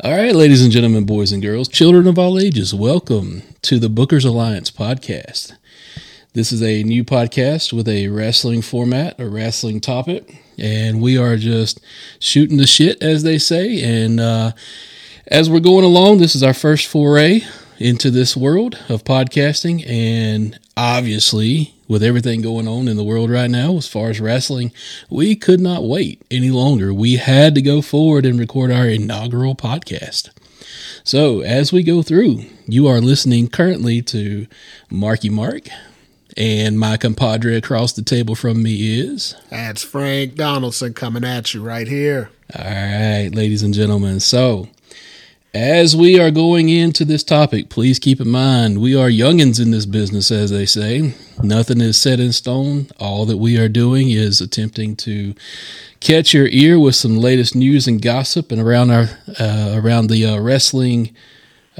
All right, ladies and gentlemen, boys and girls, children of all ages, welcome to the Bookers Alliance podcast. This is a new podcast with a wrestling format, a wrestling topic, and we are just shooting the shit, as they say. And uh, as we're going along, this is our first foray into this world of podcasting, and obviously, with everything going on in the world right now as far as wrestling, we could not wait any longer. We had to go forward and record our inaugural podcast. So, as we go through, you are listening currently to Marky Mark, and my compadre across the table from me is. That's Frank Donaldson coming at you right here. All right, ladies and gentlemen. So, as we are going into this topic, please keep in mind we are youngins in this business, as they say. Nothing is set in stone. All that we are doing is attempting to catch your ear with some latest news and gossip and around our uh, around the uh, wrestling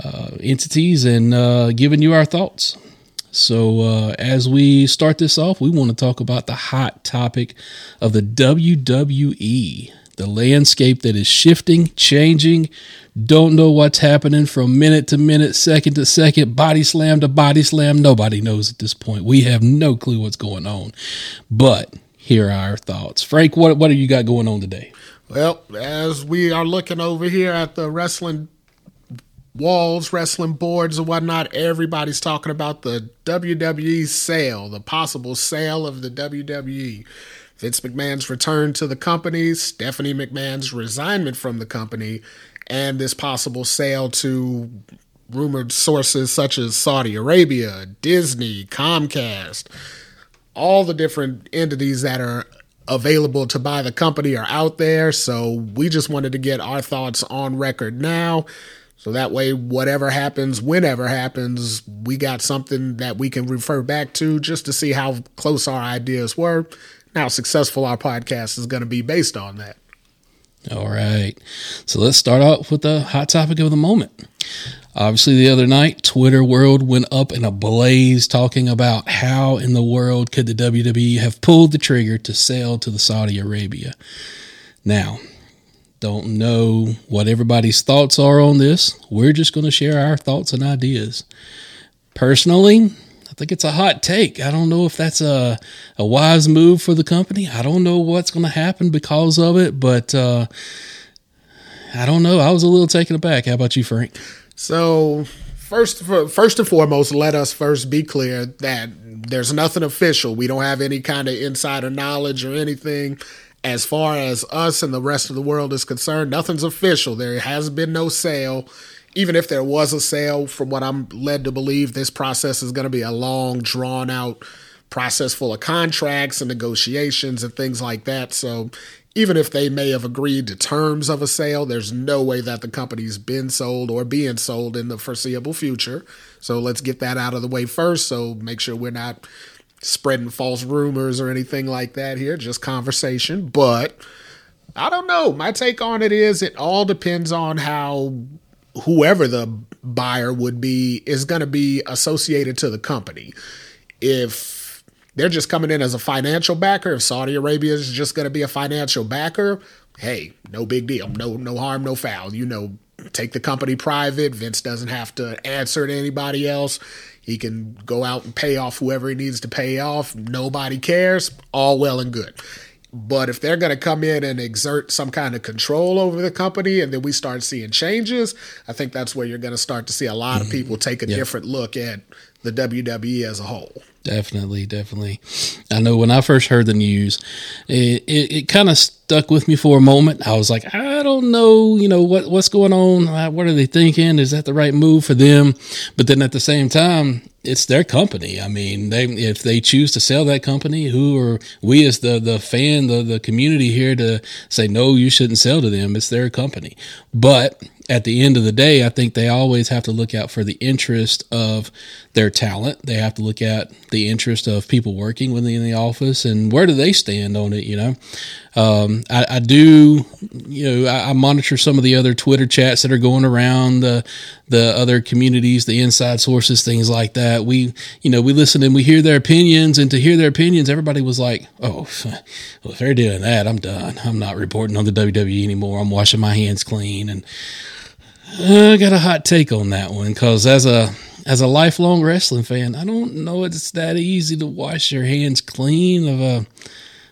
uh, entities and uh, giving you our thoughts. So, uh, as we start this off, we want to talk about the hot topic of the WWE the landscape that is shifting, changing, don't know what's happening from minute to minute, second to second, body slam to body slam. Nobody knows at this point. We have no clue what's going on. But here are our thoughts. Frank, what what do you got going on today? Well, as we are looking over here at the wrestling walls, wrestling boards, and whatnot, everybody's talking about the WWE sale, the possible sale of the WWE. Vince McMahon's return to the company, Stephanie McMahon's resignment from the company, and this possible sale to rumored sources such as Saudi Arabia, Disney, Comcast, all the different entities that are available to buy the company are out there. So we just wanted to get our thoughts on record now. So that way, whatever happens, whenever happens, we got something that we can refer back to just to see how close our ideas were how successful our podcast is going to be based on that. All right. So let's start off with the hot topic of the moment. Obviously, the other night, Twitter world went up in a blaze talking about how in the world could the WWE have pulled the trigger to sell to the Saudi Arabia. Now, don't know what everybody's thoughts are on this. We're just going to share our thoughts and ideas. Personally, think it's a hot take. I don't know if that's a, a wise move for the company. I don't know what's going to happen because of it, but uh, I don't know. I was a little taken aback. How about you, Frank? So, first, first and foremost, let us first be clear that there's nothing official. We don't have any kind of insider knowledge or anything. As far as us and the rest of the world is concerned, nothing's official. There has been no sale even if there was a sale, from what I'm led to believe, this process is going to be a long, drawn out process full of contracts and negotiations and things like that. So even if they may have agreed to terms of a sale, there's no way that the company's been sold or being sold in the foreseeable future. So let's get that out of the way first. So make sure we're not spreading false rumors or anything like that here, just conversation. But I don't know. My take on it is it all depends on how whoever the buyer would be is going to be associated to the company. If they're just coming in as a financial backer, if Saudi Arabia is just going to be a financial backer, hey, no big deal. No no harm, no foul. You know, take the company private. Vince doesn't have to answer to anybody else. He can go out and pay off whoever he needs to pay off. Nobody cares. All well and good. But if they're going to come in and exert some kind of control over the company and then we start seeing changes, I think that's where you're going to start to see a lot of mm-hmm. people take a different look at the WWE as a whole. Definitely, definitely. I know when I first heard the news, it, it, it kind of stuck with me for a moment. I was like, I don't know, you know, what what's going on? What are they thinking? Is that the right move for them? But then at the same time, it's their company. I mean, they if they choose to sell that company, who are we as the the fan, the the community here to say no, you shouldn't sell to them. It's their company. But at the end of the day, I think they always have to look out for the interest of their talent. They have to look at the interest of people working within the office and where do they stand on it, you know? Um, I, I, do, you know, I, I, monitor some of the other Twitter chats that are going around the the other communities, the inside sources, things like that. We, you know, we listen and we hear their opinions, and to hear their opinions, everybody was like, "Oh, well, if they're doing that, I'm done. I'm not reporting on the WWE anymore. I'm washing my hands clean." And I got a hot take on that one because as a as a lifelong wrestling fan, I don't know it's that easy to wash your hands clean of a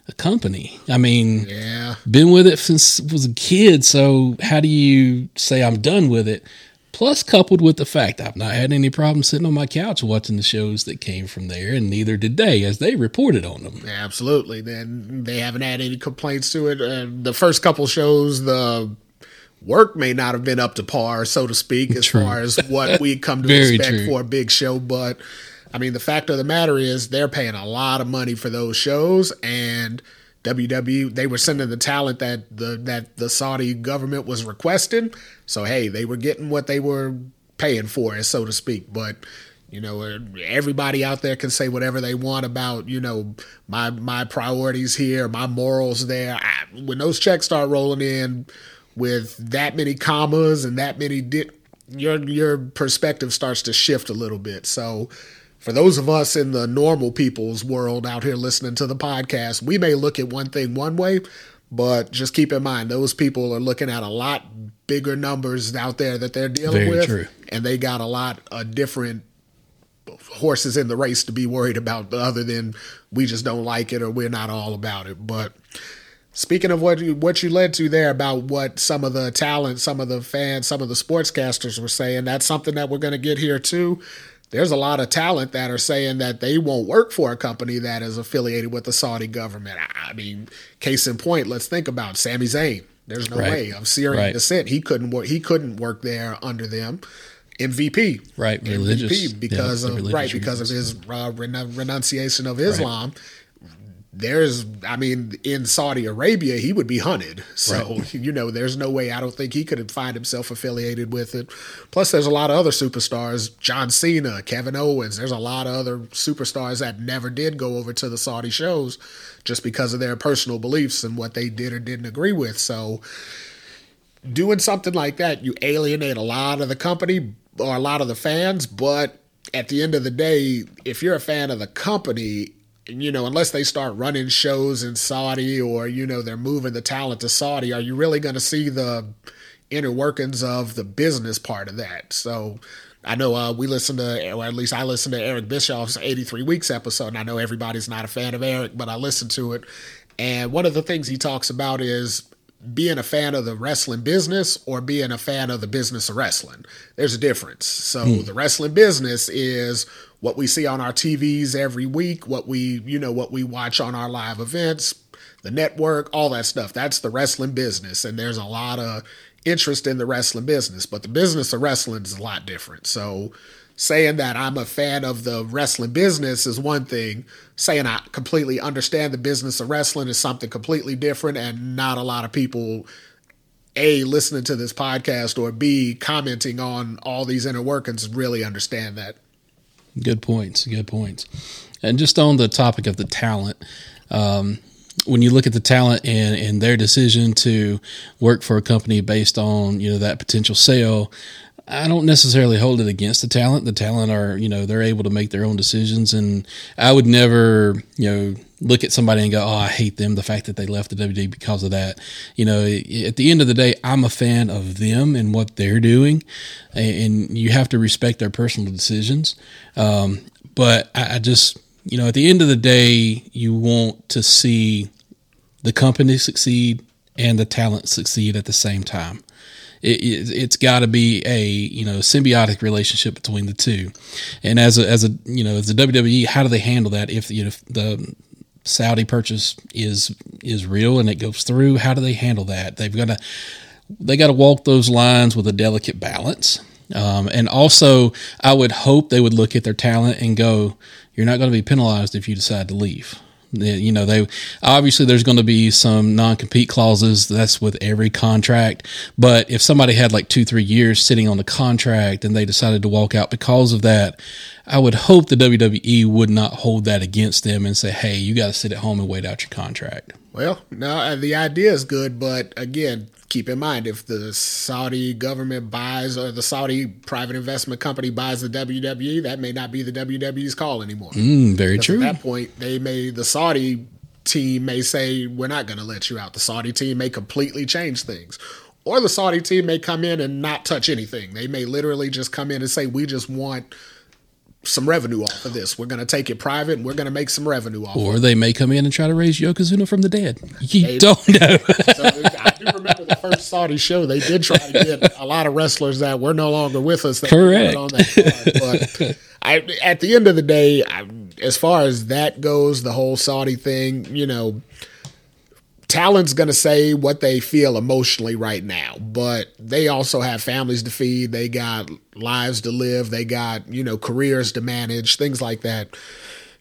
a company. I mean, Yeah. been with it since was a kid, so how do you say I'm done with it? Plus, coupled with the fact I've not had any problem sitting on my couch watching the shows that came from there, and neither did they, as they reported on them. Absolutely. Then they haven't had any complaints to it. Uh, the first couple shows, the work may not have been up to par, so to speak, as True. far as what we come to expect true. for a big show. But I mean, the fact of the matter is, they're paying a lot of money for those shows, and WW they were sending the talent that the that the Saudi government was requesting. So hey, they were getting what they were paying for, so to speak. But you know, uh, everybody out there can say whatever they want about you know my my priorities here, my morals there. I, when those checks start rolling in with that many commas and that many di- your your perspective starts to shift a little bit. So for those of us in the normal people's world out here listening to the podcast, we may look at one thing one way, but just keep in mind those people are looking at a lot bigger numbers out there that they're dealing Very with, true. and they got a lot of different horses in the race to be worried about other than we just don't like it or we're not all about it. But speaking of what you, what you led to there about what some of the talent, some of the fans, some of the sportscasters were saying, that's something that we're going to get here too. There's a lot of talent that are saying that they won't work for a company that is affiliated with the Saudi government. I mean, case in point, let's think about Sami Zayn. There's no Right. way of Syrian Right. descent. He couldn't work. He couldn't work there under them. MVP, Right, religious- MVP because yeah, of right because of his uh, renunciation of Islam. There's, I mean, in Saudi Arabia, he would be hunted. So you know, there's no way. I don't think he could find himself affiliated with it. Plus, there's a lot of other superstars: John Cena, Kevin Owens. There's a lot of other superstars that never did go over to the Saudi shows just because of their personal beliefs and what they did or didn't agree with. So doing something like that, you alienate a lot of the company or a lot of the fans. But at the end of the day, if you're a fan of the company, you know, unless they start running shows in Saudi or, you know, they're moving the talent to Saudi, are you really going to see the inner workings of the business part of that? So I know uh, we listen to, or at least I listen to Eric Bischoff's 83 Weeks episode, and I know everybody's not a fan of Eric, but I listen to it. And one of the things he talks about is being a fan of the wrestling business or being a fan of the business of wrestling. There's a difference. So hmm. the wrestling business is what we see on our TVs every week, what we, you know, what we watch on our live events, the network, all that stuff. That's the wrestling business. And there's a lot of interest in the wrestling business, but the business of wrestling is a lot different. So saying that I'm a fan of the wrestling business is one thing. Saying I completely understand the business of wrestling is something completely different, and not a lot of people a listening to this podcast or b commenting on all these inner workings really understand that. Good points. Good points. And just on the topic of the talent, um, when you look at the talent and, and their decision to work for a company based on you know that potential sale, I don't necessarily hold it against the talent. The talent are you know they're able to make their own decisions, and I would never you know look at somebody and go, oh, I hate them. The fact that they left the WWE because of that. You know, at the end of the day, I'm a fan of them and what they're doing, and you have to respect their personal decisions. Um, but I, I just, you know, at the end of the day, you want to see the company succeed and the talent succeed at the same time. It, it, it's got to be a you know symbiotic relationship between the two, and as a as a you know as the WWE, how do they handle that if you know if the Saudi purchase is is real and it goes through? How do they handle that? They've got to they got to walk those lines with a delicate balance. Um, and also, I would hope they would look at their talent and go, "You're not going to be penalized if you decide to leave." You know, they obviously there's going to be some non-compete clauses. That's with every contract. But if somebody had like two, three years sitting on the contract and they decided to walk out because of that, I would hope the WWE would not hold that against them and say, "Hey, you got to sit at home and wait out your contract." Well, no, the idea is good, but again, keep in mind if the Saudi government buys or the Saudi private investment company buys the WWE, that may not be the WWE's call anymore. Mm, very true. At that point, they may the Saudi team may say we're not going to let you out. The Saudi team may completely change things, or the Saudi team may come in and not touch anything. They may literally just come in and say, "We just want." Some revenue off of this. We're going to take it private and we're going to make some revenue off. Of it. Or they may come in and try to raise Yokozuna from the dead. You don't know. so I first Saudi show. They did try to get a lot of wrestlers that were no longer with us. That Correct. On that card. But I, at the end of the day, I, as far as that goes, the whole Saudi thing, you know, talent's going to say what they feel emotionally right now, but they also have families to feed. They got lives to live. They got, you know, careers to manage, things like that.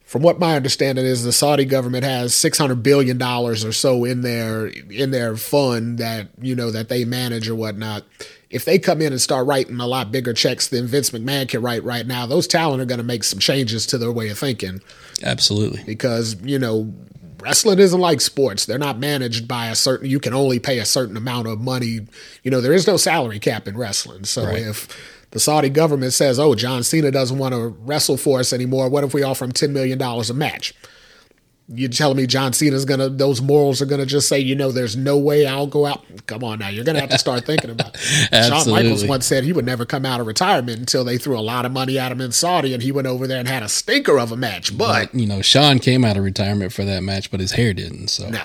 From what my understanding is, the Saudi government has six hundred billion dollars or so in their in their fund that you know that they manage or whatnot. If they come in and start writing a lot bigger checks than Vince McMahon can write right now, those talent are going to make some changes to their way of thinking. Absolutely. Because you know wrestling isn't like sports. They're not managed by a certain. You can only pay a certain amount of money. You know, there is no salary cap in wrestling. So right. if the Saudi government says, "Oh, John Cena doesn't want to wrestle for us anymore. What if we offer him ten million dollars a match?" You're telling me John Cena's gonna those morals are gonna just say, you know, there's no way I'll go out. Come on now, you're gonna have to start thinking about it. Shawn Michaels once said he would never come out of retirement until they threw a lot of money at him in Saudi and he went over there and had a stinker of a match. But you know, Shawn came out of retirement for that match, but his hair didn't. So no.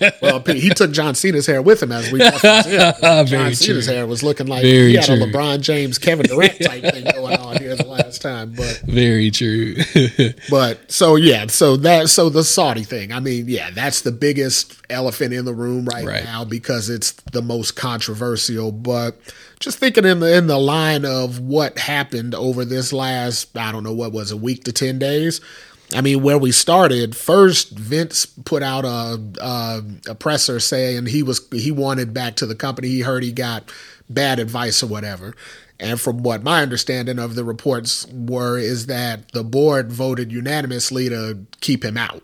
no. well, he took John Cena's hair with him as we John Very Cena's true. hair was looking like Very he had true. a LeBron James, Kevin Durant type thing going on here the last time. But Very true. but so yeah, so that so the Saudi thing. I mean, yeah, that's the biggest elephant in the room right, right, now because it's the most controversial. But just thinking in the in the line of what happened over this last, I don't know what was a week to ten days. I mean, where we started first, Vince put out a, a, a presser saying he was he wanted back to the company. He heard he got bad advice or whatever. And from what my understanding of the reports were, is that the board voted unanimously to keep him out.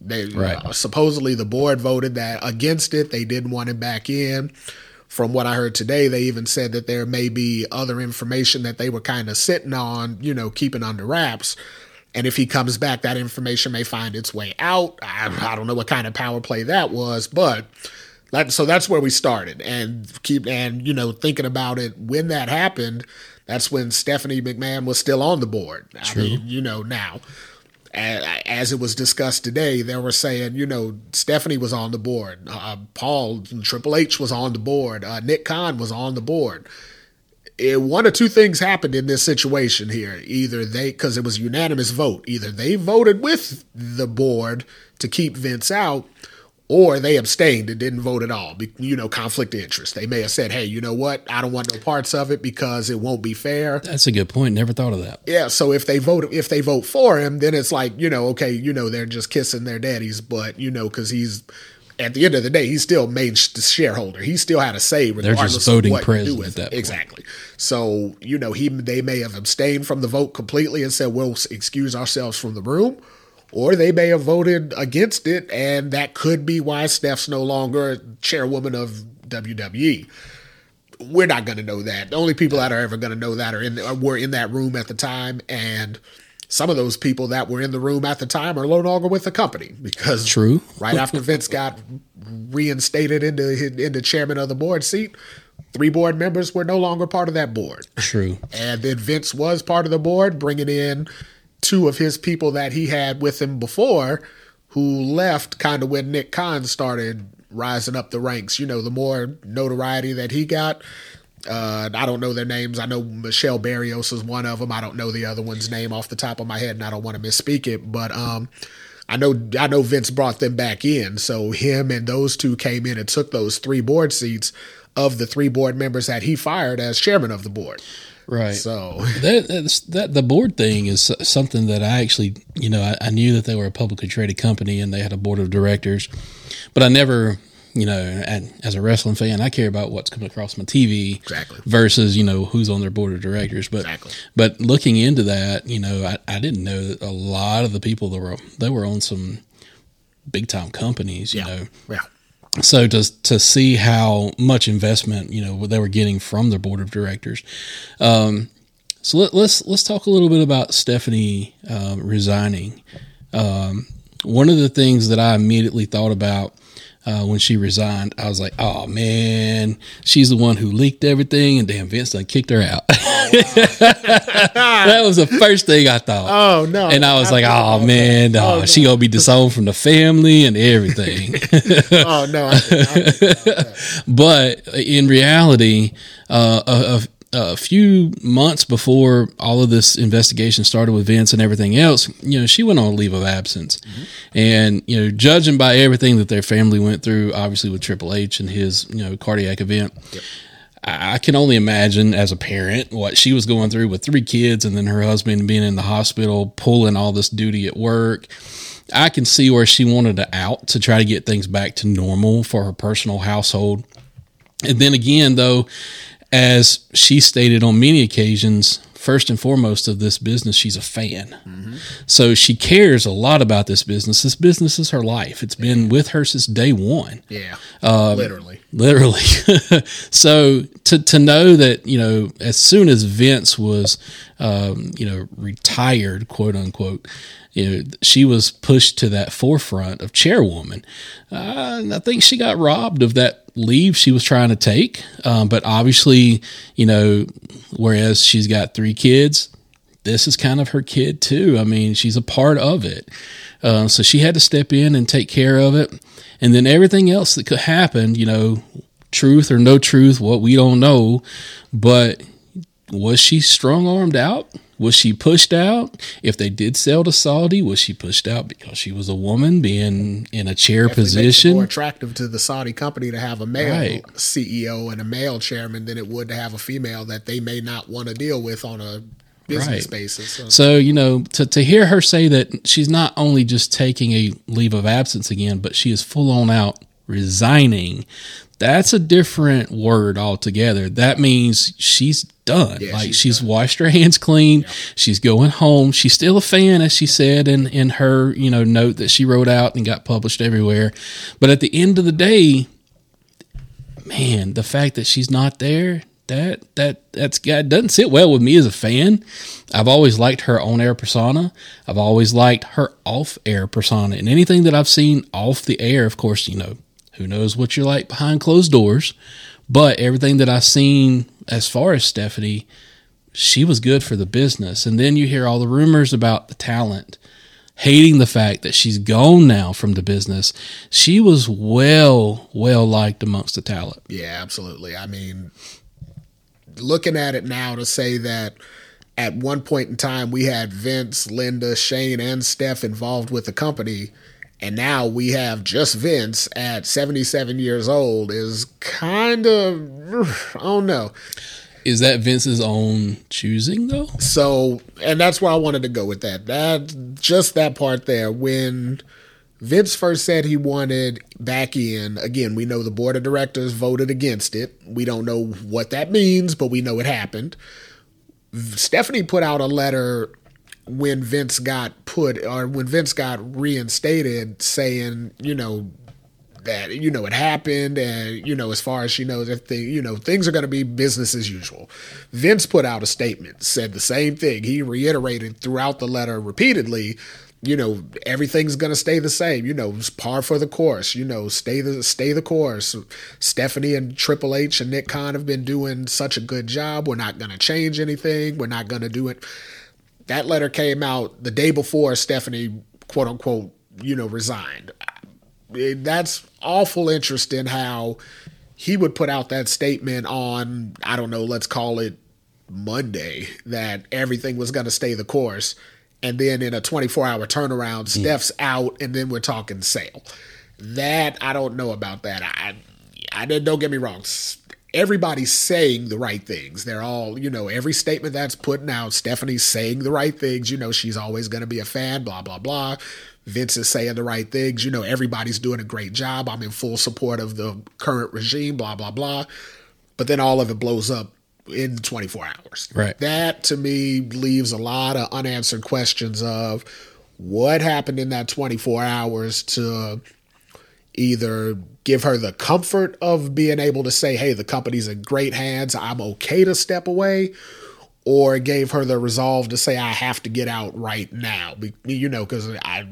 They right. uh, supposedly the board voted that against it. They didn't want him back in. From what I heard today, they even said that there may be other information that they were kind of sitting on, you know, keeping under wraps. And if he comes back, that information may find its way out. I, I don't know what kind of power play that was, but that, so that's where we started. And keep and you know thinking about it when that happened. That's when Stephanie McMahon was still on the board. True. I mean, you know now as it was discussed today, they were saying, you know, Stephanie was on the board, uh, Paul Triple H was on the board, uh, Nick Khan was on the board. It, one or two things happened in this situation here. Either they, because it was unanimous vote, either they voted with the board to keep Vince out, or they abstained and didn't vote at all. You know, conflict of interest. They may have said, "Hey, you know what? I don't want no parts of it because it won't be fair." That's a good point. Never thought of that. Yeah. So if they vote, if they vote for him, then it's like you know, okay, you know, they're just kissing their daddies, but you know, because he's at the end of the day, he's still main shareholder. He still had a say. They're just voting president that Exactly. So you know, he they may have abstained from the vote completely and said, "We'll excuse ourselves from the room." Or they may have voted against it, and that could be why Steph's no longer chairwoman of WWE. We're not going to know that. The only people that are ever going to know that are in the, were in that room at the time, and some of those people that were in the room at the time are no longer with the company because true. right after Vince got reinstated into into chairman of the board seat, three board members were no longer part of that board. True. And then Vince was part of the board, bringing in two of his people that he had with him before who left kind of when Nick Khan started rising up the ranks. You know, the more notoriety that he got. Uh, I don't know their names. I know Michelle Barrios is one of them. I don't know the other one's name off the top of my head, and I don't want to misspeak it. But um, I know I know Vince brought them back in. So him and those two came in and took those three board seats of the three board members that he fired as chairman of the board. Right. So that, that the board thing is something that I actually, you know, I, I, knew that they were a publicly traded company and they had a board of directors, but I never, you know, as a wrestling fan, I care about what's coming across my TV exactly versus you know who's on their board of directors. But exactly. but looking into that, you know, I, I didn't know that a lot of the people that were they were on some big time companies. You yeah. know, yeah so to to see how much investment you know they were getting from their board of directors. Um, so let, us let's, let's talk a little bit about Stephanie um, resigning. Um, one of the things that I immediately thought about uh, when she resigned, I was like, oh man, she's the one who leaked everything, and damn, Vince done kicked her out. that was the first thing I thought. Oh no! And I was like, oh man, oh, no. she gonna be disowned from the family and everything. oh no! I did about that. but in reality, uh, a, a, a few months before all of this investigation started with Vince and everything else, you know, she went on leave of absence, mm-hmm. and you know, judging by everything that their family went through, obviously with Triple H and his you know cardiac event. I I can only imagine as a parent what she was going through with three kids and then her husband being in the hospital, pulling all this duty at work. I can see where she wanted to out to try to get things back to normal for her personal household. And then again, though, as she stated on many occasions, first and foremost of this business, she's a fan. So she cares a lot about this business. This business is her life. It's been with her since day one Yeah, Um, literally. literally. so to to know that you know as soon as Vince was um, you know retired, quote unquote, you know she was pushed to that forefront of chairwoman. Uh, and I think she got robbed of that leave she was trying to take. Um, but obviously, you know, whereas she's got three kids, this is kind of her kid too. I mean, she's a part of it. Uh, so she had to step in and take care of it. And then everything else that could happen, you know, truth or no truth, what we don't know. But was she strong armed out? Was she pushed out? If they did sell to Saudi, was she pushed out because she was a woman being in a chair it position? more attractive to the Saudi company to have a male Right. CEO and a male chairman than it would to have a female that they may not want to deal with on a business Right. basis. So, So, you know, to, to hear her say that she's not only just taking a leave of absence again, but she is full on out resigning, that's a different word altogether. That means she's done. Yeah, like she's she's, washed her hands clean. She's going home. She's still a fan, as she said in, in her, you know, note that she wrote out and got published everywhere. But at the end of the day, man, the fact that she's not there, that that that's got doesn't sit well with me as a fan. I've always liked her on air persona. I've always liked her off air persona. And anything that I've seen off the air, of course, you know, who knows what you're like behind closed doors. But everything that I've seen as far as Stephanie, she was good for the business. And then you hear all the rumors about the talent hating the fact that she's gone now from the business. She was well, well liked amongst the talent. yeah, absolutely. I mean, looking at it now to say that at one point in time we had Vince, Linda, Shane, and Steph involved with the company, and now we have just Vince at 77 years old is kind of, I don't know. Is that Vince's own choosing though? So, and that's where I wanted to go with that. That just that part there. When Vince first said he wanted back in, again, we know the board of directors voted against it. We don't know what that means, but we know it happened. Stephanie put out a letter when Vince got put or when Vince got reinstated saying, you know, that you know it happened and you know as far as she knows everything you know things are going to be business as usual. Vince put out a statement said the same thing. He reiterated throughout the letter repeatedly you know everything's going to stay the same you know par for the course you know stay the stay the course. Stephanie and triple h and nick khan have been doing such a good job. We're not going to change anything. We're not going to do it that letter came out the day before stephanie quote unquote you know resigned eh, that's awful interest in how he would put out that statement on I don't know, let's call it Monday that everything was going to stay the course, and then in a 24 hour turnaround, hmm. Steph's out, and then we're talking sale. That I don't know about that. I, I didn't. Don't get me wrong. Everybody's saying the right things. They're all, you know, every statement that's putting out, Stephanie's saying the right things. You know, she's always going to be a fan. Blah blah blah. Vince is saying the right things. You know, everybody's doing a great job. I'm in full support of the current regime. Blah blah blah. But then all of it blows up in 24 hours. Right. That to me leaves a lot of unanswered questions of what happened in that 24 hours to either give her the comfort of being able to say, hey, the company's in great hands, I'm okay to step away, or gave her the resolve to say, I have to get out right now. You know, because I.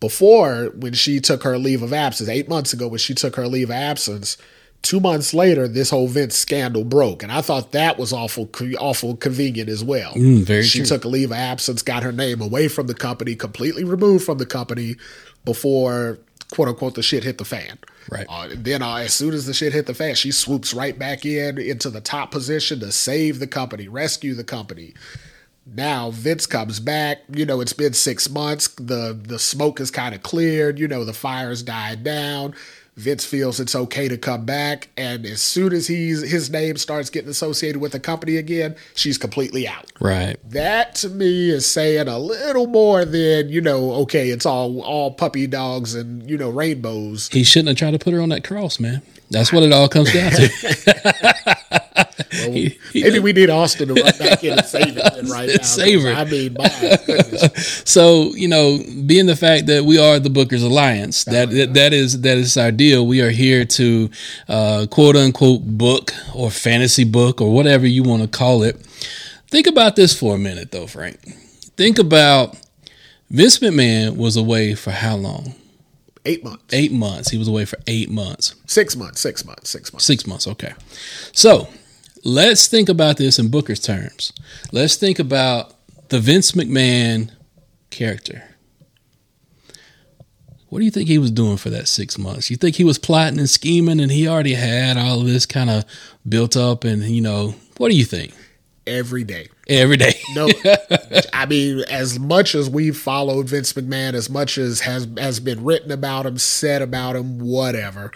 before when she took her leave of absence, eight months ago when she took her leave of absence, two months later this whole Vince scandal broke, and I thought that was awful, awful convenient as well. Mm, very she true. took a leave of absence, got her name away from the company, completely removed from the company before quote unquote the shit hit the fan. Right. Uh, then uh, as soon as the shit hit the fan, she swoops right back in into the top position to save the company, rescue the company. Now Vince comes back. You know, it's been six months. The the smoke is kind of cleared. You know, the fire's died down. Vince feels it's okay to come back, and as soon as he's his name starts getting associated with the company again, she's completely out. Right. That to me is saying a little more than you know. Okay, it's all all puppy dogs and you know rainbows. He shouldn't have tried to put her on that cross, man. That's what it all comes down to. He- he- Maybe we need Austin to run back in and save it then right now. Save her. I mean, my so you know, being the fact that we are the Bookers Alliance, that that, that is that is our deal. We are here to uh, quote unquote book or fantasy book or whatever you want to call it. Think about this for a minute, though, Frank. Think about Vince McMahon was away for how long? eight months, Eight months. He was away for eight months. six months, six months, six months. Six months, okay. So let's think about this in Booker's terms. Let's think about the Vince McMahon character. What do you think he was doing for that six months? You think he was plotting and scheming and he already had all of this kind of built up and, you know, what do you think? Every day. Every day. No, I mean, as much as we've followed Vince McMahon, as much as has has been written about him, said about him, whatever,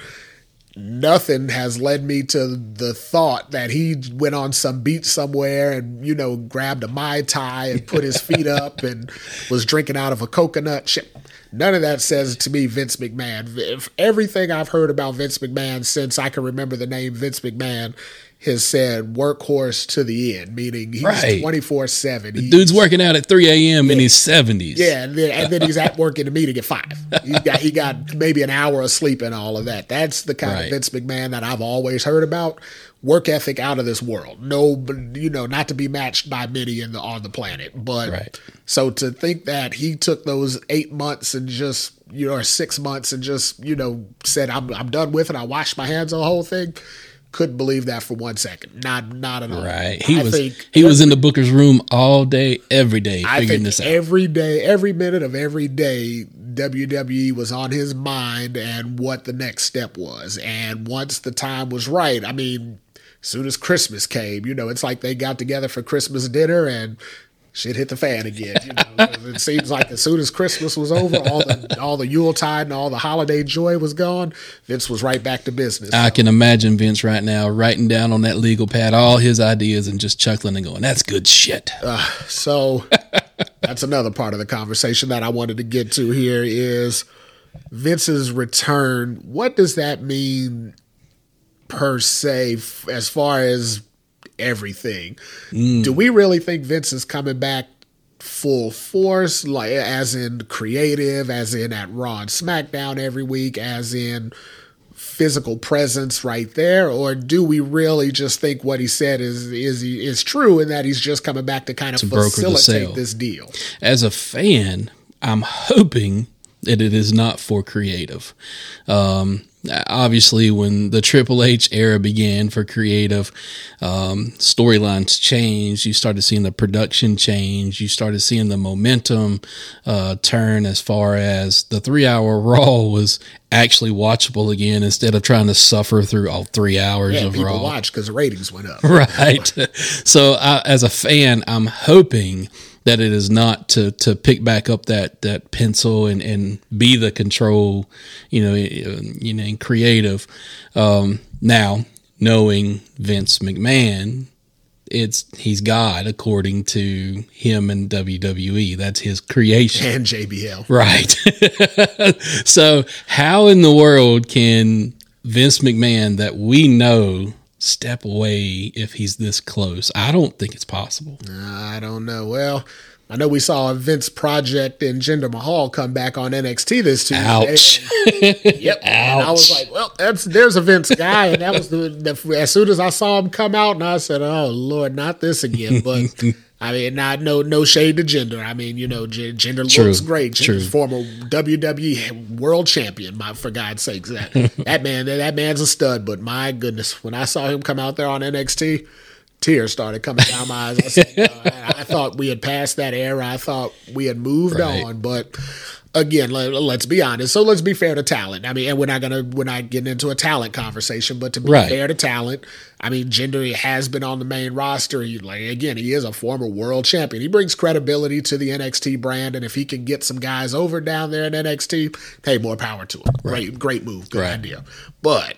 nothing has led me to the thought that he went on some beach somewhere and you know grabbed a mai tai and put his feet up and was drinking out of a coconut. Shit. None of that says to me Vince McMahon. If everything I've heard about Vince McMahon since I can remember the name Vince McMahon has said workhorse to the end, meaning he's twenty four seven. Dude's working out at 3 a.m. in his 70s. Yeah, and then, and then he's at work in the meeting at five. He got he got maybe an hour of sleep and all of that. That's the kind Right. of Vince McMahon that I've always heard about. Work ethic out of this world. No, but, you know, not to be matched by many in the on the planet. But Right. so to think that he took those eight months and just you know or six months and just you know said I'm I'm done with it. I washed my hands on the whole thing. Couldn't believe that for one second. Not not at all. Right. He I was think he was in the Booker's room all day, every day, I figuring this out. every day, every minute of every day, WWE was on his mind and what the next step was. And once the time was right, I mean, as soon as Christmas came, you know, it's like they got together for Christmas dinner and shit hit the fan again. You know, it seems like as soon as Christmas was over, all the all the Yuletide and all the holiday joy was gone. Vince was right back to business. I can imagine Vince right now writing down on that legal pad all his ideas and just chuckling and going, "That's good shit." Uh, so that's another part of the conversation that I wanted to get to here is Vince's return. What does that mean per se as far as everything? Do we really think Vince is coming back full force like as in creative, as in at Raw and SmackDown every week, as in physical presence right there, or do we really just think what he said is is is true and that he's just coming back to kind of To facilitate this deal? As a fan, I'm hoping that it is not for creative. Um, obviously, when the Triple H era began for creative, um, storylines changed. You started seeing the production change. You started seeing the momentum uh, turn as far as the three hour Raw was actually watchable again instead of trying to suffer through all three hours Yeah, of people Raw. watch because the ratings went up. right. So, I, as a fan, I'm hoping that it is not to to pick back up that that pencil and and be the control, you know, you know, and creative. Um, now, knowing Vince McMahon, it's he's God according to him and WWE. That's his creation. And JBL. Right. so, how in the world can Vince McMahon, that we know, step away if he's this close? I don't think it's possible. I don't know. Well, I know we saw a Vince Project and Jinder Mahal come back on NXT this Tuesday. Ouch. Yep. And I was like, well, that's there's a Vince guy, and that was the, the as soon as I saw him come out, and I said, oh Lord, not this again. But I mean, not no no shade to Jinder. I mean, you know, G- Jinder True. looks great. True. Jinder's former WWE World Champion. My, for God's sakes, that that man, that man's a stud. But my goodness, when I saw him come out there on NXT, tears started coming down my eyes. I, said, uh, I thought we had passed that era. I thought we had moved Right. on, but again, let, us be honest. So let's be fair to talent. I mean, and we're not gonna we're not getting into a talent conversation, but to be Right. fair to talent, I mean, Jinder has been on the main roster. He, like again, he is a former world champion. He brings credibility to the NXT brand, and if he can get some guys over down there in NXT, hey, more power to him. Great, great move, good Right. idea. But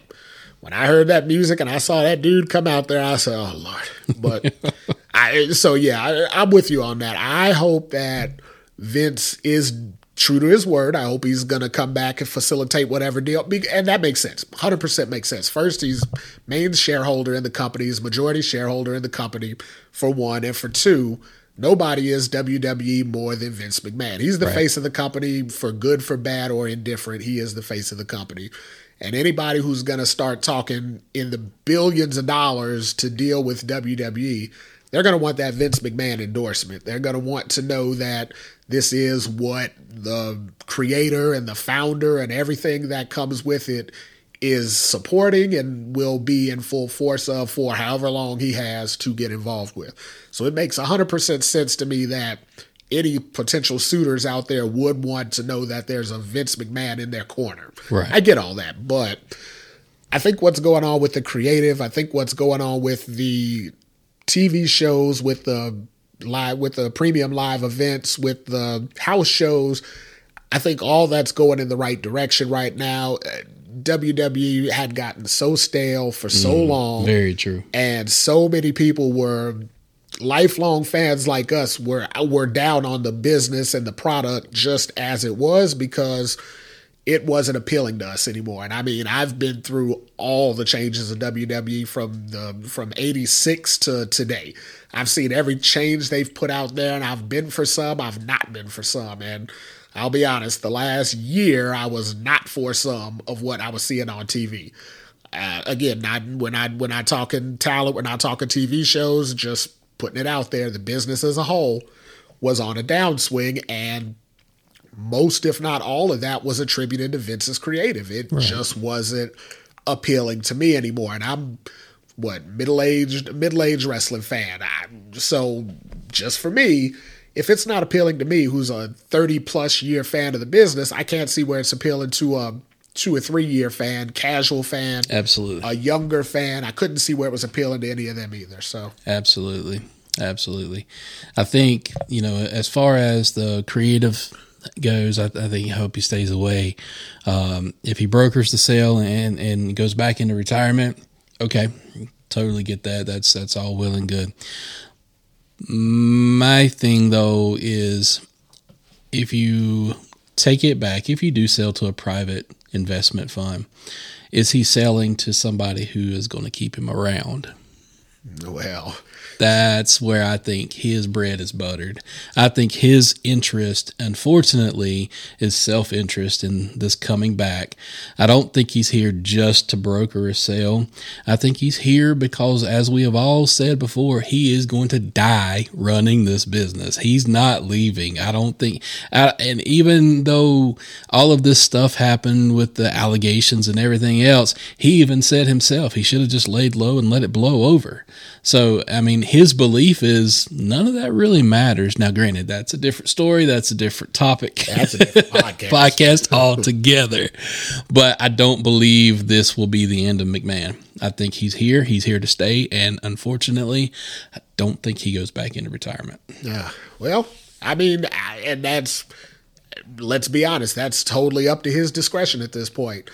when I heard that music and I saw that dude come out there, I said, "Oh Lord!" But I so yeah, I, I'm with you on that. I hope that Vince is true to his word. I hope he's going to come back and facilitate whatever deal, and that makes sense. Hundred percent makes sense. First, he's main shareholder in the company, he's majority shareholder in the company for one, and for two. Nobody is WWE more than Vince McMahon. He's the Right. face of the company for good, for bad, or indifferent. He is the face of the company. And anybody who's going to start talking in the billions of dollars to deal with WWE, they're going to want that Vince McMahon endorsement. They're going to want to know that this is what the creator and the founder and everything that comes with it is supporting and will be in full force of for however long he has to get involved with. So it makes 100% sense to me that any potential suitors out there would want to know that there's a Vince McMahon in their corner. Right. I get all that, but I think what's going on with the creative, I think what's going on with the TV shows, with the live, with the premium live events, with the house shows, I think all that's going in the right direction right now. WWE had gotten so stale for so mm-hmm. long Very true. and so many people were lifelong fans like us were were down on the business and the product just as it was because it wasn't appealing to us anymore. And I mean, I've been through all the changes of WWE from the from 86 to today. I've seen every change they've put out there and I've been for some, I've not been for some. And I'll be honest, the last year I was not for some of what I was seeing on TV. Uh, again, not when I when I talking talent, when I talking TV shows, just putting it out there. The business as a whole was on a downswing, and most, if not all, of that was attributed to Vince's creative. It just wasn't appealing to me anymore, and I'm what middle aged middle aged wrestling fan. I, so just for me. If it's not appealing to me, who's a 30 plus year fan of the business, I can't see where it's appealing to a two or three year fan, casual fan, Absolutely. a younger fan. I couldn't see where it was appealing to any of them either. So Absolutely. Absolutely. I think, you know, as far as the creative goes, I, I think I hope he stays away. Um, if he brokers the sale and, and goes back into retirement, okay, totally get that. That's that's all well and good. My thing though is if you take it back, if you do sell to a private investment fund, is he selling to somebody who is going to keep him around? well, That's where I think his bread is buttered. I think his interest, unfortunately, is self interest in this coming back. I don't think he's here just to broker a sale. I think he's here because, as we have all said before, he is going to die running this business. He's not leaving. I don't think, I, and even though all of this stuff happened with the allegations and everything else, he even said himself he should have just laid low and let it blow over. So, I mean, his belief is none of that really matters. Now, granted, that's a different story. That's a different topic. That's a different podcast. podcast altogether. But I don't believe this will be the end of McMahon. I think he's here. He's here to stay. And unfortunately, I don't think he goes back into retirement. yeah. Well, I mean, I- and that's let's be honest, that's totally up to his discretion at this point.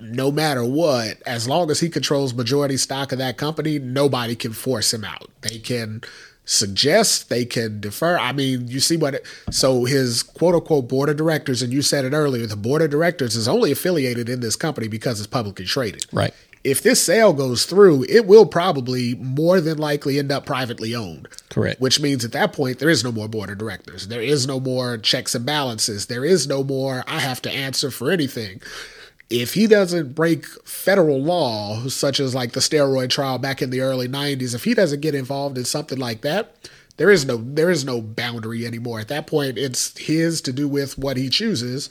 No matter what, as long as he controls majority stock of that company, nobody can force him out. They can suggest, they can defer. I mean, you see what it, so his quote unquote board of directors, and you said it earlier, the board of directors is only affiliated in this company because it's publicly traded. Right. If this sale goes through, it will probably more than likely end up privately owned. Correct. Which means at that point, there is no more board of directors. There is no more checks and balances. There is no more, I have to answer for anything. If he doesn't break federal law, such as like the steroid trial back in the early 90s, if he doesn't get involved in something like that, There is no there is no boundary anymore. At that point, it's his to do with what he chooses.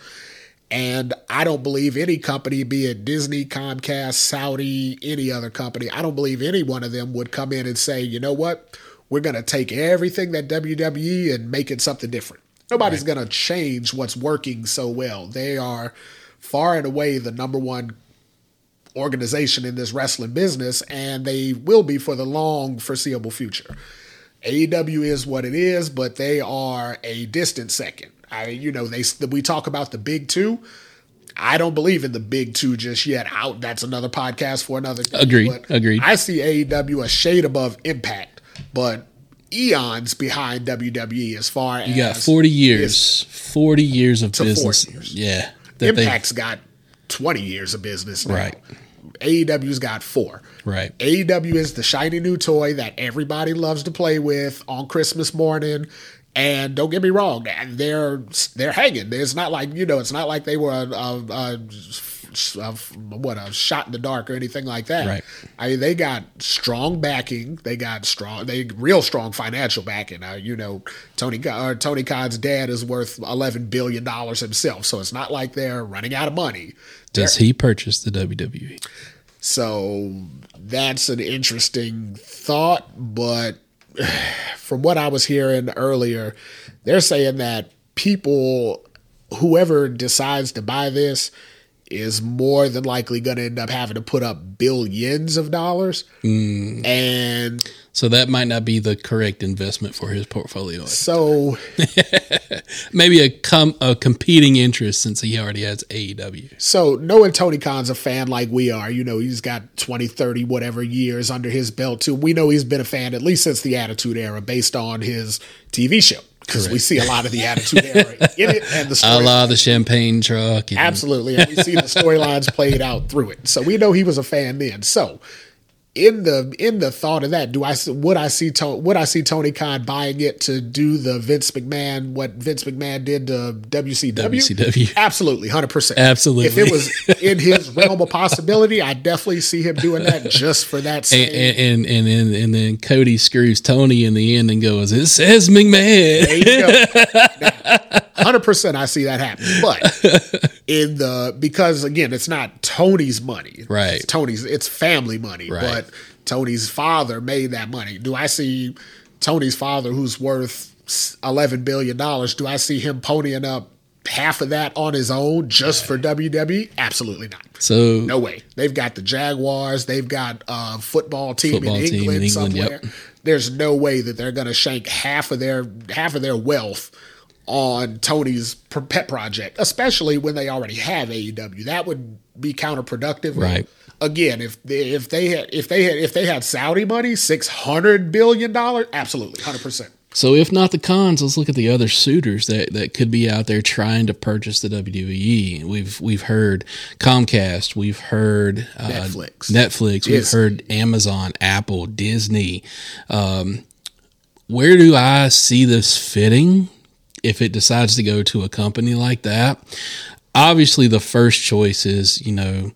And I don't believe any company, be it Disney, Comcast, Saudi, any other company, I don't believe any one of them would come in and say, you know what, we're going to take everything that WWE and make it something different. Nobody's right. going to change what's working so well. They are far and away the number one organization in this wrestling business, and they will be for the long foreseeable future. AEW is what it is, but they are a distant second. I, you know, they we talk about the big two. I don't believe in the big two just yet. Out. That's another podcast for another. Agreed. Agreed. I see AEW a shade above Impact, but eons behind WWE as far as you got forty years, forty years of business. Years. Yeah, Impact's they, got twenty years of business. Now. Right. AEW's got four. Right. AEW is the shiny new toy that everybody loves to play with on Christmas morning. And don't get me wrong, they're they're hanging. It's not like you know, it's not like they were a, a, a, what a shot in the dark or anything like that. Right. I mean, they got strong backing. They got strong, they real strong financial backing. Uh, you know, Tony uh, Tony Khan's dad is worth eleven billion dollars himself, so it's not like they're running out of money. Does they're, he purchase the WWE? So that's an interesting thought, but from what I was hearing earlier, they're saying that people, whoever decides to buy this, is more than likely going to end up having to put up billions of dollars. Mm. And so that might not be the correct investment for his portfolio. So maybe a com- a competing interest since he already has AEW. So knowing Tony Khan's a fan like we are, you know, he's got 20, 30, whatever years under his belt too. We know he's been a fan at least since the Attitude Era based on his TV show because we see a lot of the attitude era in it and the story. A lot of the champagne truck. And- Absolutely. And we see the storylines played out through it. So we know he was a fan then. So in the in the thought of that, do I would I see would I see Tony Khan buying it to do the Vince McMahon what Vince McMahon did to WCW? WCW, absolutely, hundred percent, absolutely. If it was in his realm of possibility, I definitely see him doing that just for that. And and, and and and then Cody screws Tony in the end and goes, "It says McMahon." There you go. Hundred percent, I see that happen. But in the because again, it's not Tony's money, right? It's Tony's, it's family money, right. but Tony's father made that money. Do I see Tony's father, who's worth eleven billion dollars? Do I see him ponying up half of that on his own just for WWE? Absolutely not. So no way. They've got the Jaguars. They've got a football team, football in, England team in England somewhere. Yep. There's no way that they're going to shank half of their half of their wealth on Tony's pet project, especially when they already have AEW. That would be counterproductive. Right. Again, if they, if they had if they had if they had Saudi money, six hundred billion dollars, absolutely, hundred percent. So if not the Khans, let's look at the other suitors that, that could be out there trying to purchase the WWE. We've we've heard Comcast, we've heard uh, Netflix, Netflix, Disney. we've heard Amazon, Apple, Disney. Um, where do I see this fitting? If it decides to go to a company like that, obviously the first choice is, you know,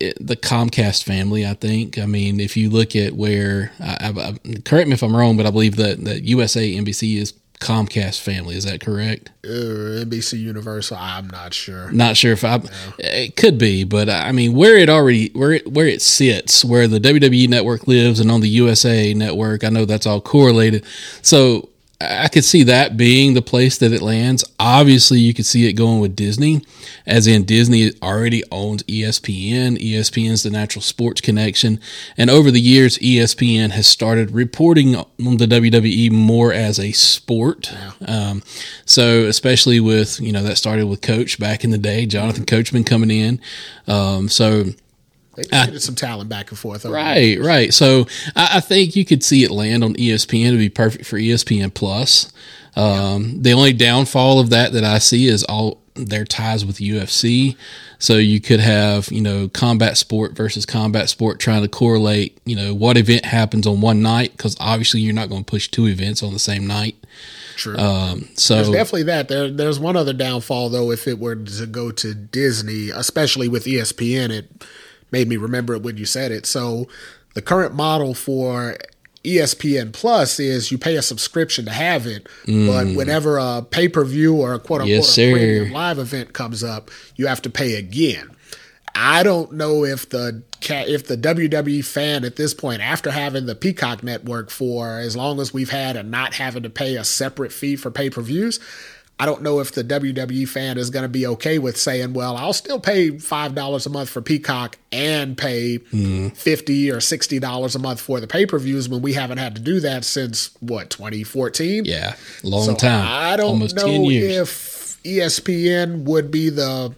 it, the Comcast family, I think. I mean, if you look at where, I, I, correct me if I'm wrong, but I believe that, that USA NBC is Comcast family. Is that correct? Uh, NBC Universal. I'm not sure. Not sure if I. No. It could be, but I mean, where it already where it where it sits, where the WWE network lives, and on the USA network, I know that's all correlated. So I could see that being the place that it lands. Obviously, you could see it going with Disney, as in Disney already owns ESPN. ESPN is the natural sports connection. And over the years, ESPN has started reporting on the WWE more as a sport. Um, so, especially with, you know, that started with Coach back in the day, Jonathan Coachman coming in. Um, so, they traded some talent back and forth. Right, right. So I, I, think you could see it land on ESPN to be perfect for ESPN Plus. Um, yeah. The only downfall of that that I see is all their ties with UFC. So you could have, you know, combat sport versus combat sport trying to correlate, you know, what event happens on one night because obviously you're not going to push two events on the same night. True. Um, so there's definitely that. There, there's one other downfall though. If it were to go to Disney, especially with ESPN, it made me remember it when you said it. So the current model for ESPN Plus is you pay a subscription to have it, but whenever a pay per view or a quote unquote Mm. Yes, a premium live event comes up, you have to pay again. I don't know if the if the WWE fan at this point, after having the Peacock network for as long as we've had and not having to pay a separate fee for pay per views, I don't know if the WWE fan is going to be okay with saying, "Well, I'll still pay five dollars a month for Peacock and pay mm-hmm. fifty or sixty dollars a month for the pay per views when we haven't had to do that since what 2014." Yeah, long So time. I don't almost know if ESPN would be the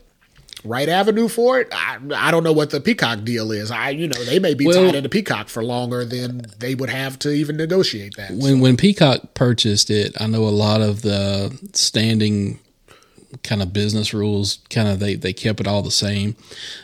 right avenue for it. I, I don't know what the Peacock deal is. I you know they may be Well- tied into Peacock for longer than they would have to even negotiate that. when when Peacock purchased it, I know a lot of the standing kind of business rules kind of they they kept it all the same.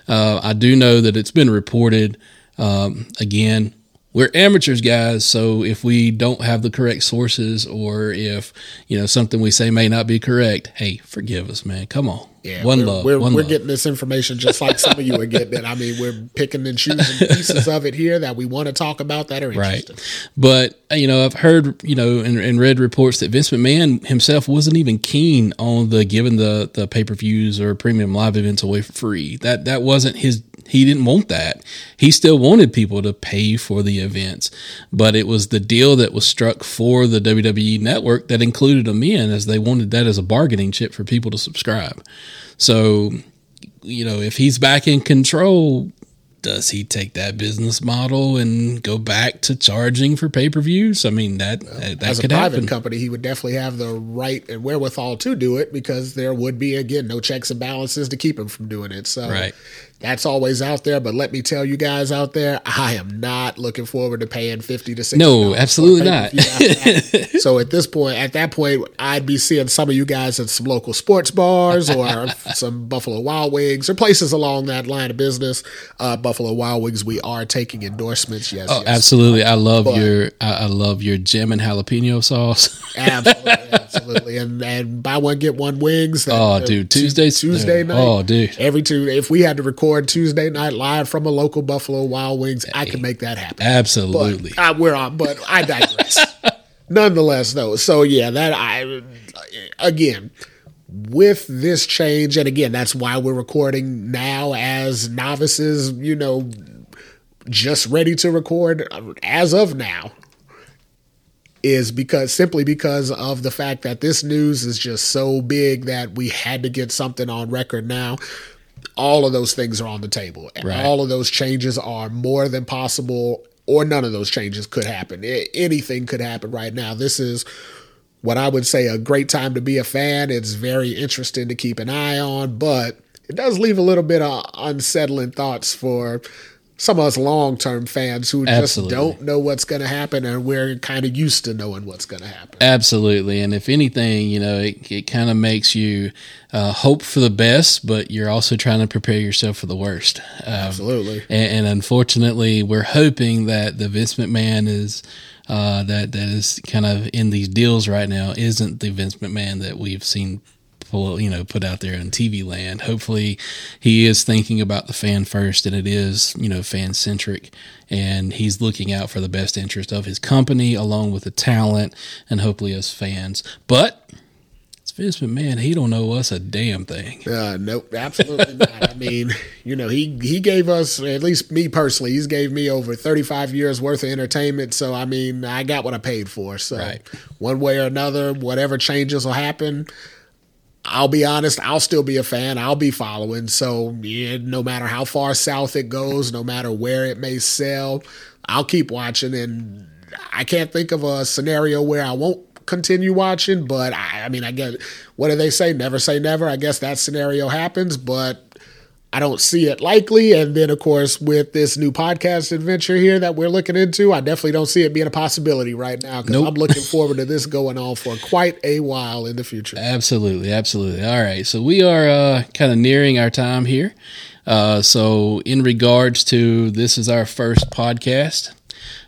Uh, I do know that it's been reported um, again. We're amateurs, guys. So if we don't have the correct sources, or if you know something we say may not be correct, hey, forgive us, man. Come on, Yeah, one we're, love, We're, one we're love. getting this information just like some of you are getting it. I mean, we're picking and choosing pieces of it here that we want to talk about that are Right. interesting. But, uh, you know, I've heard, you know, and, and read reports that Vince McMahon himself wasn't even keen on the giving the, the pay per views or premium live events away for free. That, that wasn't his, he didn't want that. He still wanted people to pay for the events, but it was the deal that was struck for the WWE network that included them in as they wanted that as a bargaining chip for people to subscribe. So, you know, if he's back in control, does he take that business model and go back to charging for pay per views? I mean, that that, that As a could private happen. company, he would definitely have the right and wherewithal to do it because there would be again no checks and balances to keep him from doing it. So Right. That's always out there. But let me tell you guys out there, I am not looking forward to paying fifty to sixty. No, absolutely that. so at this point, at that point, I'd be seeing some of you guys at some local sports bars or some Buffalo Wild Wings or places along that line of business. Uh, Buffalo Wild Wings, we are taking endorsements. Yes, Oh, yes. absolutely. I love your I, love your Jammin' Jalapeno sauce. Absolutely, absolutely, and and buy one get one wings. Oh, Uh, dude, Tuesday, Tuesday night. Oh, dude. every two. If we had to record Tuesday night live from a local Buffalo Wild Wings, I can make that happen. Absolutely. But, uh, we're on, but I digress. Nonetheless, though, so yeah, that I again with this change, and again, that's why we're recording now as novices. You know, just ready to record as of now is because simply because of the fact that this news is just so big that we had to get something on record now. All of those things are on the table. And Right. all of those changes are more than possible, or none of those changes could happen. A- Anything could happen right now. This is what I would say a great time to be a fan. It's very interesting to keep an eye on, but it does leave a little bit of unsettling thoughts for some of us long term fans who Absolutely. just don't know what's going to happen, and we're kind of used to knowing what's going to happen. Absolutely. And if anything, you know, it, it kind of makes you uh, hope for the best, but you're also trying to prepare yourself for the worst. Um, Absolutely. and, and unfortunately, we're hoping that the Vince McMahon is uh, that that is kind of in these deals right now isn't the Vince McMahon that we've seen pull you know put out there in TV land. Hopefully, he is thinking about the fan first, and it is you know fan centric, and he's looking out for the best interest of his company along with the talent, and hopefully us fans. But it's Vince McMahon; he don't know us a damn thing. Uh, nope, absolutely not. I mean, you know, he he gave us, at least me personally, he's gave me over 35 years worth of entertainment. So, I mean, I got what I paid for. So, Right. one way or another, whatever changes will happen, I'll be honest, I'll still be a fan. I'll be following. So, yeah, no matter how far south it goes, no matter where it may sell, I'll keep watching. And I can't think of a scenario where I won't continue watching. But I, I mean, I guess, what do they say? Never say never. I guess that scenario happens, but I don't see it likely. And then, of course, with this new podcast adventure here that we're looking into, I definitely don't see it being a possibility right now because Nope. I'm looking forward to this going on for quite a while in the future. Absolutely, absolutely. All right, so we are uh, kind of nearing our time here. Uh, so, in regards to this is our first podcast.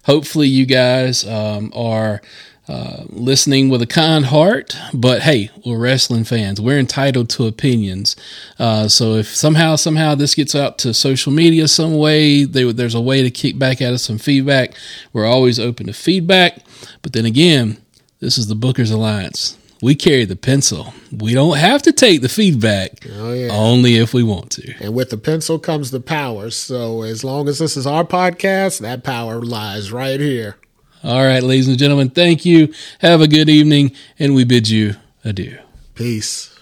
Hopefully, you guys um, are uh, listening with a kind heart. But hey, we're wrestling fans. We're entitled to opinions. Uh, so if somehow, somehow this gets out to social media some way, they, there's a way to kick back at us some feedback. We're always open to feedback. But then again, this is the Bookers Alliance. We carry the pencil. We don't have to take the feedback. Oh, yeah. Only if we want to. And with the pencil comes the power. So as long as this is our podcast, that power lies right here. All right, ladies and gentlemen, thank you. Have a good evening, and we bid you adieu. Peace.